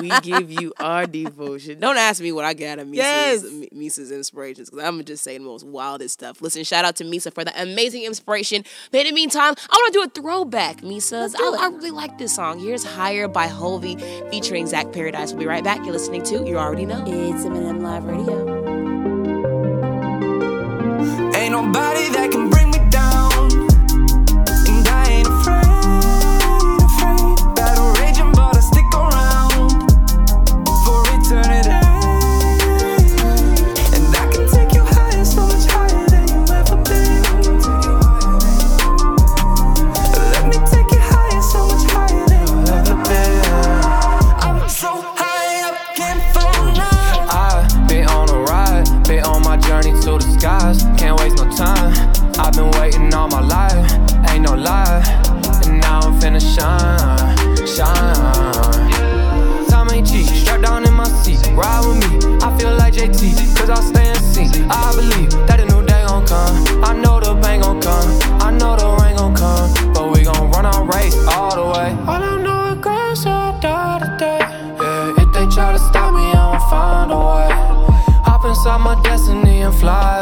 we (laughs) give you our devotion. Don't ask me what I get out of Meesa's, Yes. Meesa's inspirations because I'm just saying the most wildest stuff. Listen, shout out to Meesa for the amazing inspiration. But in the meantime, I want to do a throwback, Meesa's. I, I really like this song. Here's Higher by Hovey featuring Zach Paradise. We'll be right back. You're listening to You Already Know. It's M&M Live Radio. Ain't nobody that can bring me journey to the skies. Can't waste no time. I've been waiting all my life, ain't no lie. And now I'm finna shine, shine. Time ain't cheap. strapped down in my seat, ride with me. I feel like JT, cause I stay in sync. I believe that a new day gon' come. I know the pain gon' come, fly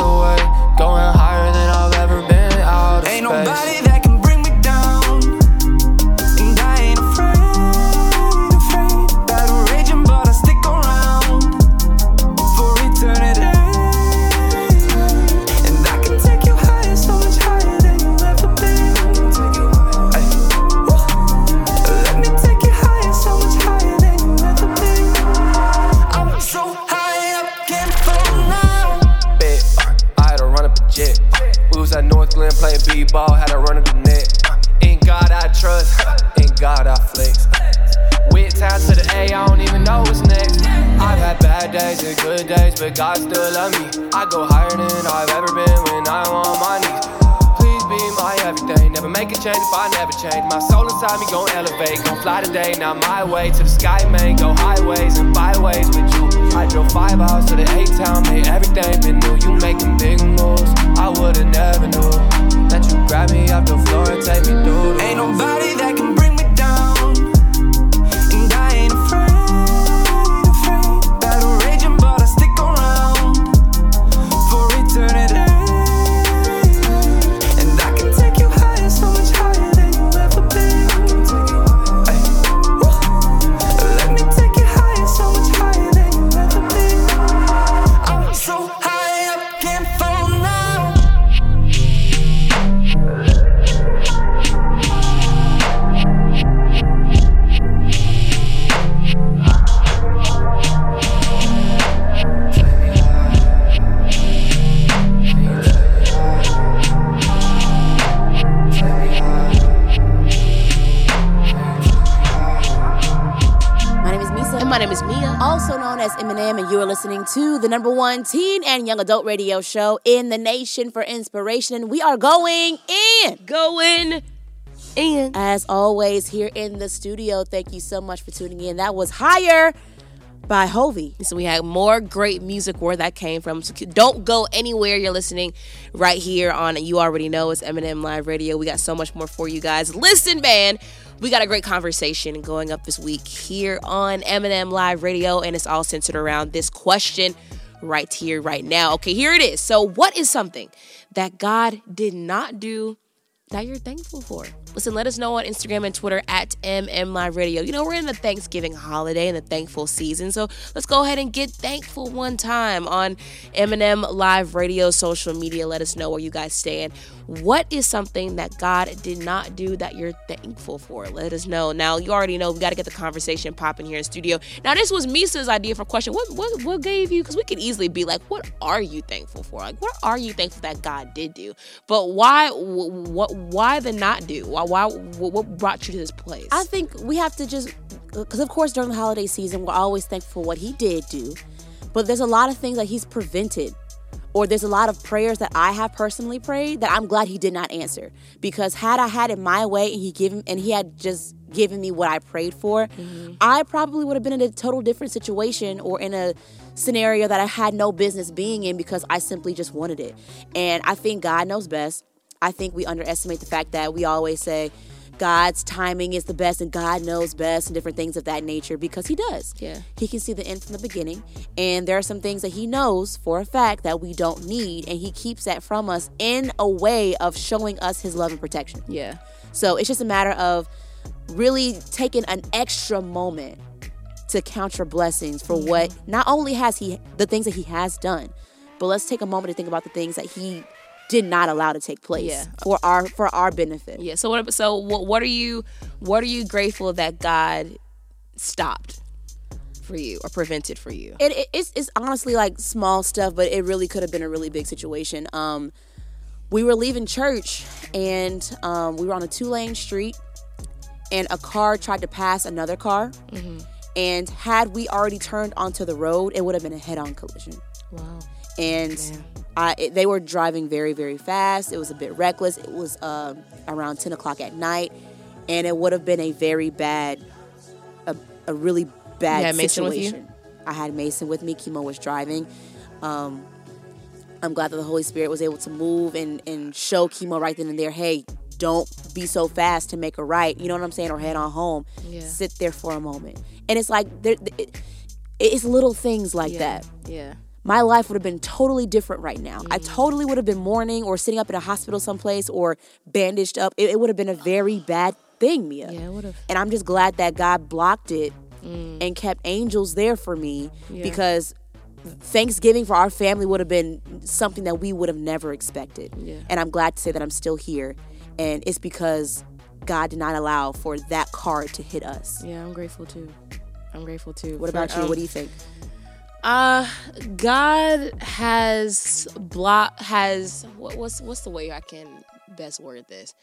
days and good days, but God still love me. I go higher than I've ever been when I'm on my knees. Please be my everything. Never make a change if I never change. My soul inside me gon' elevate, gon' fly today. Now my way to the sky, man. Go highways and byways with you. I drove five hours to the A town, made everything been new. You making big moves, I would've never knew that you grab me off the floor and take me through. Ain't nobody to the number one teen and young adult radio show in the nation for inspiration. We are going in. Going in. As always, here in the studio. Thank you so much for tuning in. That was Higher by Hovey. So we had more great music where that came from. So don't go anywhere. You're listening right here on You Already Know it's M&M Live Radio. We got so much more for you guys. Listen, man, we got a great conversation going up this week here on M&M Live Radio, and it's all centered around this question right here, right now. Okay, here it is. So, what is something that God did not do that you're thankful for? listen, let us know on Instagram and Twitter at MM Live Radio. You know, we're in the Thanksgiving holiday and the thankful season. So let's go ahead and get thankful one time on M&M Live Radio social media. Let us know where you guys stand. What is something that God did not do that you're thankful for? Let us know. Now, you already know we got to get the conversation popping here in studio. Now, this was Meesa's idea for question. What what, what gave you? Because we could easily be like, what are you thankful for? Like, what are you thankful that God did do? But why what why the not do? Why why what brought you to this place? I think we have to just because of course during the holiday season we're always thankful for what he did do, but there's a lot of things that he's prevented or there's a lot of prayers that I have personally prayed that I'm glad he did not answer because had I had it my way and he given and he had just given me what I prayed for, mm-hmm. I probably would have been in a total different situation or in a scenario that I had no business being in because I simply just wanted it. And I think God knows best. I think we underestimate the fact that we always say, God's timing is the best and God knows best and different things of that nature because He does. Yeah. He can see the end from the beginning. And there are some things that He knows for a fact that we don't need. And He keeps that from us in a way of showing us His love and protection. Yeah. So it's just a matter of really taking an extra moment to count your blessings for what not only has He, the things that He has done, but let's take a moment to think about the things that He did not allow to take place yeah. for our for our benefit. Yeah. So what so what, what are you what are you grateful that God stopped for you or prevented for you? It, it, it's it's honestly like small stuff, but it really could have been a really big situation. Um, we were leaving church and um, we were on a two lane street, and a car tried to pass another car. Mm-hmm. And had we already turned onto the road, it would have been a head on collision. Wow. And. I, it, they were driving very, very fast. It was a bit reckless. It was uh, around 10 o'clock at night, and it would have been a very bad, a, a really bad situation. I had Mason with me. Kimo was driving. Um, I'm glad that the Holy Spirit was able to move and, and show Kimo right then and there, hey, don't be so fast to make a right. You know what I'm saying? Or head on home. Yeah. Sit there for a moment. And it's like, there, it, it's little things like yeah. that. Yeah my life would have been totally different right now. I totally would have been mourning or sitting up in a hospital someplace or bandaged up. It, it would have been a very bad thing, Meah. Yeah, it would have. And I'm just glad that God blocked it mm. and kept angels there for me yeah. because Thanksgiving for our family would have been something that we would have never expected. Yeah. And I'm glad to say that I'm still here. And it's because God did not allow for that card to hit us. Yeah, I'm grateful too. I'm grateful too. What for, about you? Um, what do you think? Uh, God has block has what, what's what's the way I can best word this?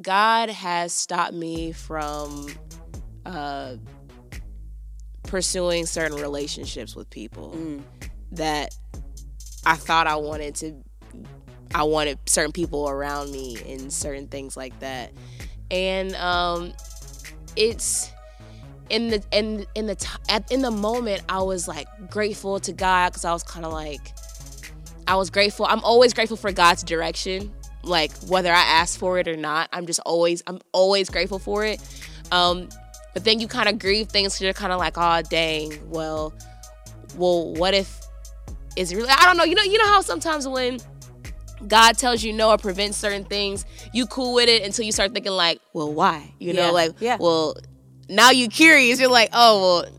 God has stopped me from uh pursuing certain relationships with people mm. that I thought I wanted to I wanted certain people around me and certain things like that. And um it's in the in in the t- at, in the moment I was like grateful to God because I was kind of like I was grateful. I'm always grateful for God's direction, like whether I ask for it or not. I'm just always I'm always grateful for it. Um, but then you kind of grieve things because you're kind of like, oh dang, well, well, what if is it really? I don't know. You know, you know how sometimes when God tells you no or prevents certain things, you cool with it until you start thinking like, well, why? You know, yeah. like, yeah. well, now you're curious. You're like, oh, well,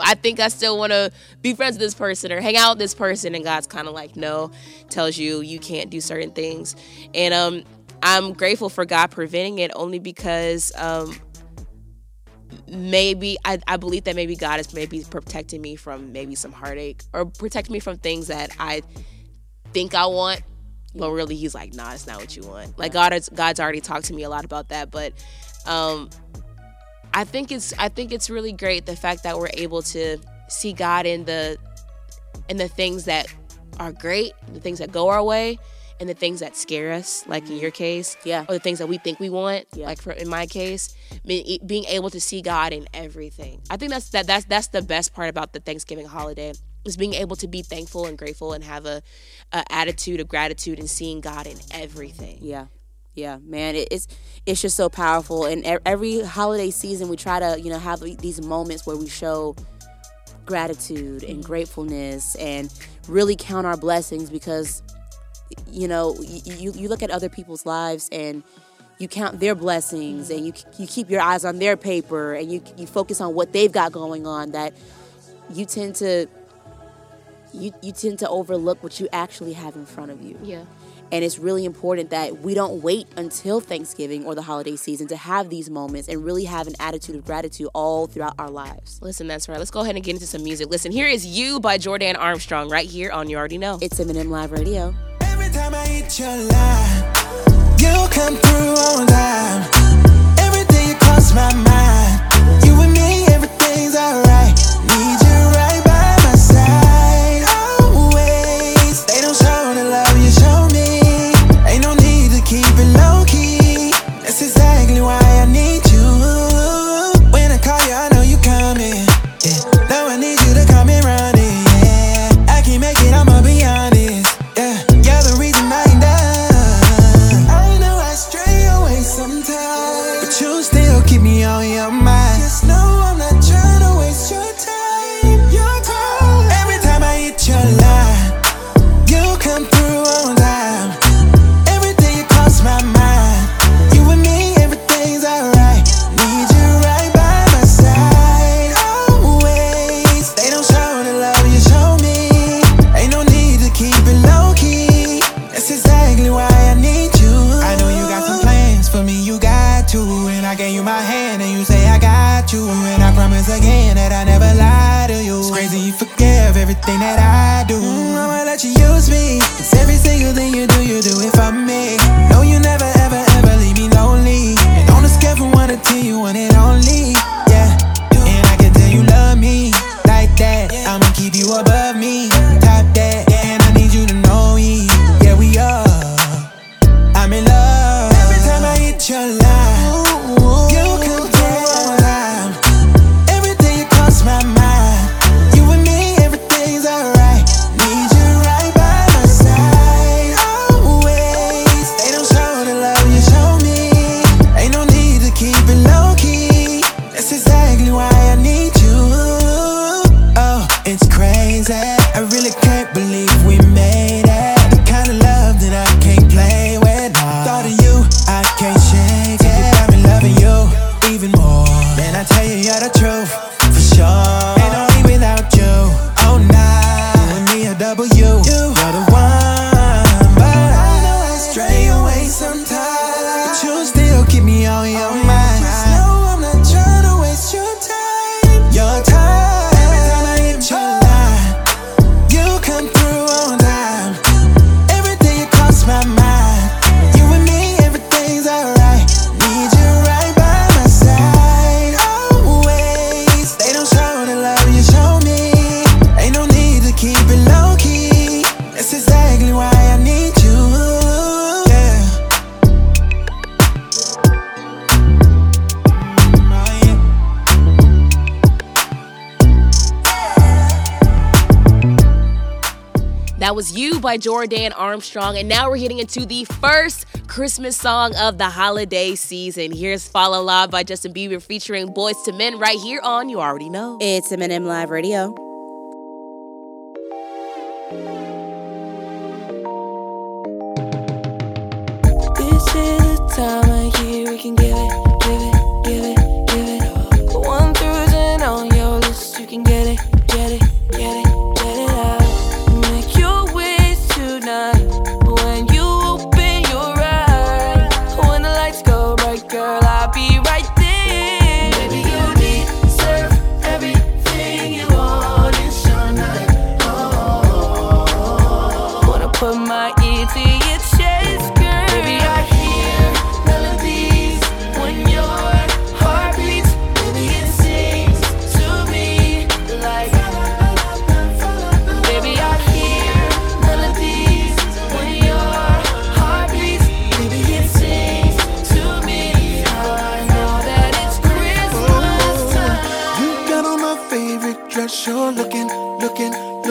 I think I still want to be friends with this person or hang out with this person. And God's kind of like, no, tells you you can't do certain things. And um, I'm grateful for God preventing it only because um, maybe I, I believe that maybe God is maybe protecting me from maybe some heartache or protecting me from things that I think I want. But really, he's like, nah, it's not what you want. Like God, has, God's already talked to me a lot about that. But um, I think it's I think it's really great the fact that we're able to see God in the in the things that are great, the things that go our way, and the things that scare us, like in your case, yeah, or the things that we think we want, yeah. like for in my case, being able to see God in everything. I think that's that that's that's the best part about the Thanksgiving holiday is being able to be thankful and grateful and have a, a attitude of gratitude and seeing God in everything. Yeah yeah man it's it's just so powerful. And every holiday season we try to you know have these moments where we show gratitude and mm-hmm. gratefulness and really count our blessings because you know you, you look at other people's lives and you count their blessings and you, you keep your eyes on their paper and you, you focus on what they've got going on that you tend to you, you tend to overlook what you actually have in front of you. Yeah. And it's really important that we don't wait until Thanksgiving or the holiday season to have these moments and really have an attitude of gratitude all throughout our lives. Listen, that's right. Let's go ahead and get into some music. Listen, here is You by Jordan Armstrong right here on You Already Know. It's M&M Live Radio. Every time I hit your line, you come through on time. Everything you cross my mind. was You by Jordan Armstrong. And now we're getting into the first Christmas song of the holiday season. Here's Fa La La by Justin Bieber featuring Boyz II Men right here on You Already Know. It's M&M Live Radio. This is the time of year we can give it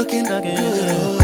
looking good.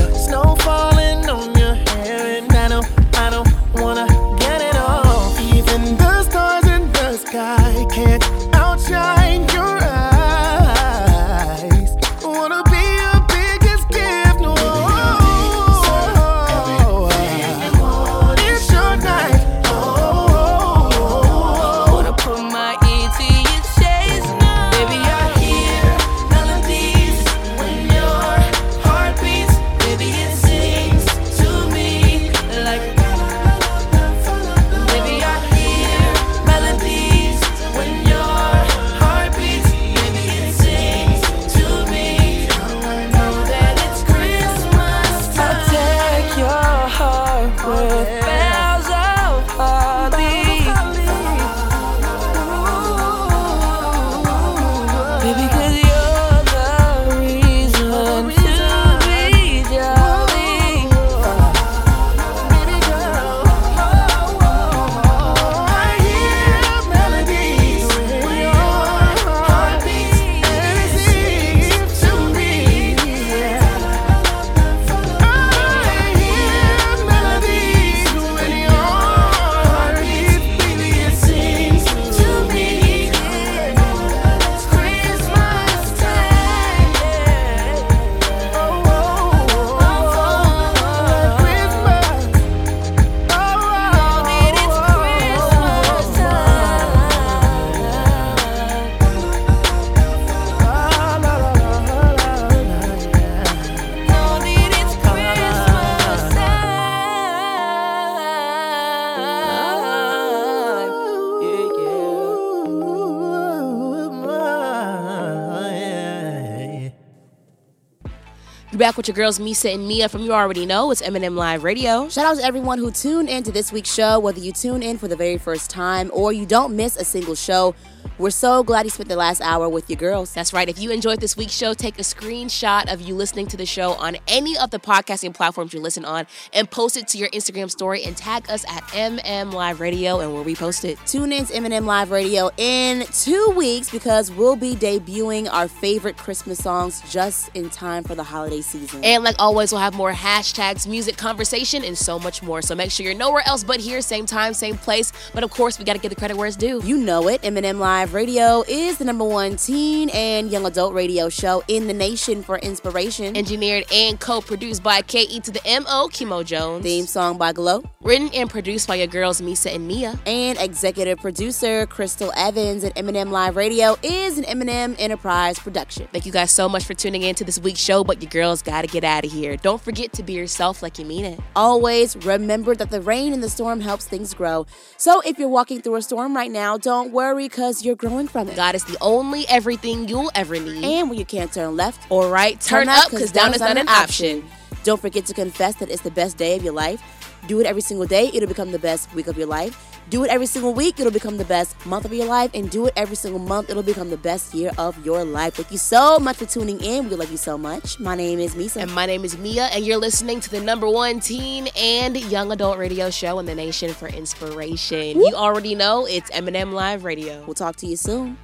With your girls, Meesa and Meah from You Already Know. It's M&M Live Radio. Shout out to everyone who tuned in to this week's show, whether you tune in for the very first time or you don't miss a single show. We're so glad you spent the last hour with your girls. That's right. If you enjoyed this week's show, take a screenshot of you listening to the show on any of the podcasting platforms you listen on and post it to your Instagram story and tag us at MM Live Radio and we'll repost it. Tune in to M&M Live Radio in two weeks because we'll be debuting our favorite Christmas songs just in time for the holiday season. And like always, we'll have more hashtags, music, conversation, and so much more. So make sure you're nowhere else but here, same time, same place. But of course, we got to give the credit where it's due. You know it. M&M Live Radio is the number one teen and young adult radio show in the nation for inspiration. Engineered and co-produced by KE to the MO, Kimo Jones. Theme song by Glow. Written and produced by your girls, Meesa and Meah. And executive producer Crystal Evans at M&M Live Radio is an M&M Enterprise production. Thank you guys so much for tuning in to this week's show, but your girls gotta get out of here. Don't forget to be yourself like you mean it. Always remember that the rain and the storm helps things grow. So if you're walking through a storm right now, don't worry because you're growing from it. God is the only everything you'll ever need. And when you can't turn left or right, turn, up because down is not an option. Don't forget to confess that it's the best day of your life. Do it every single day, it'll become the best week of your life. Do it every single week, it'll become the best month of your life. And do it every single month, it'll become the best year of your life. Thank you so much for tuning in. We love you so much. My name is Meesa. And my name is Meah, and you're listening to the number one teen and young adult radio show in the nation for inspiration. You already know it's M&M Live Radio. We'll talk to you soon.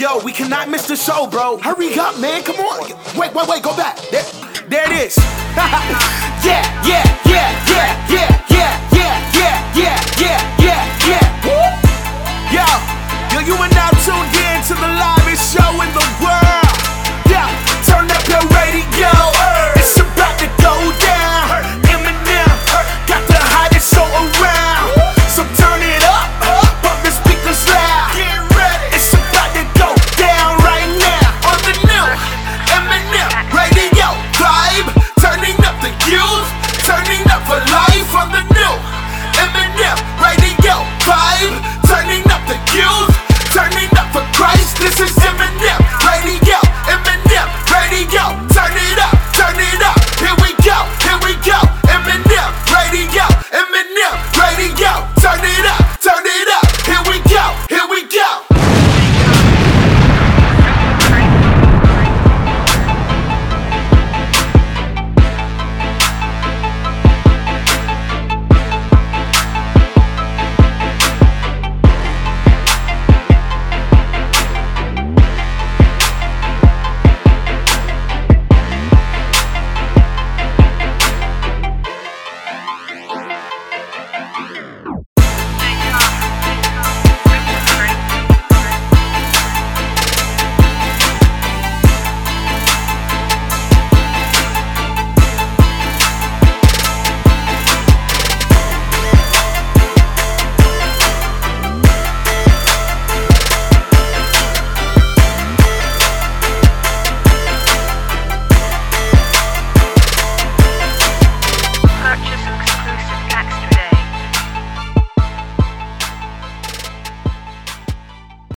Yo, we cannot miss the show, bro. Hurry up, man. Come on. Wait, wait, wait. Go back. There, there it is. (laughs)